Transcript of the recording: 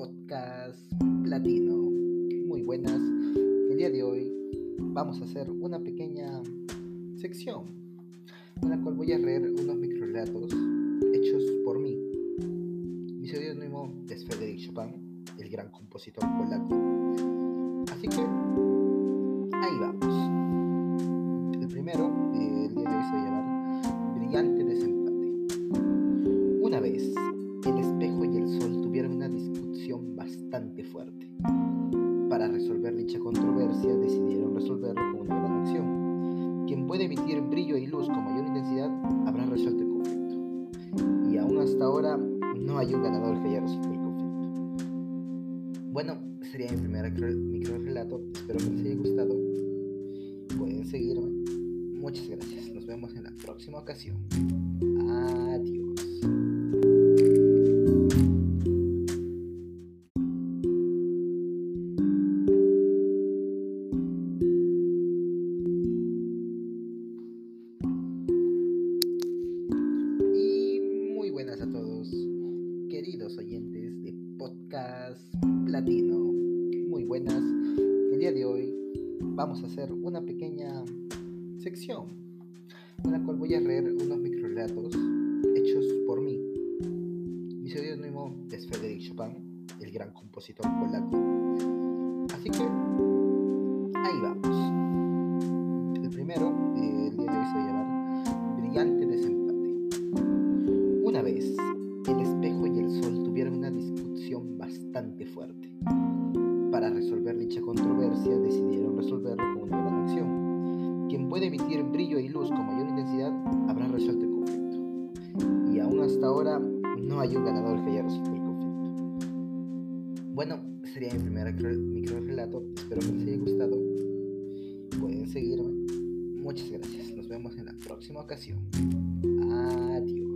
podcast platino. Muy buenas. El día de hoy vamos a hacer una pequeña sección en la cual voy a leer unos microrelatos hechos por mí. Mi seudónimo es Frédéric Chopin, el gran compositor polaco. Así que bastante fuerte. Para resolver dicha controversia decidieron resolverlo con una gran acción. Quien puede emitir brillo y luz con mayor intensidad habrá resuelto el conflicto. Y aún hasta ahora no hay un ganador que haya resuelto el conflicto. Bueno, sería mi primer micro relato. Espero que les haya gustado. Pueden seguirme. Muchas gracias. Nos vemos en la próxima ocasión. Podcast Platino. Muy buenas. El día de hoy vamos a hacer una pequeña sección en la cual voy a leer unos microrelatos hechos por mí. Mi seudónimo es Frédéric Chopin, el gran compositor polaco. Así que ahí vamos. Resolver dicha controversia decidieron resolverlo con una gran acción. Quien puede emitir brillo y luz con mayor intensidad habrá resuelto el conflicto. Y aún hasta ahora no hay un ganador que haya resuelto el conflicto. Bueno, sería mi primer micro relato. Espero que les haya gustado. Pueden seguirme. Muchas gracias. Nos vemos en la próxima ocasión. Adiós.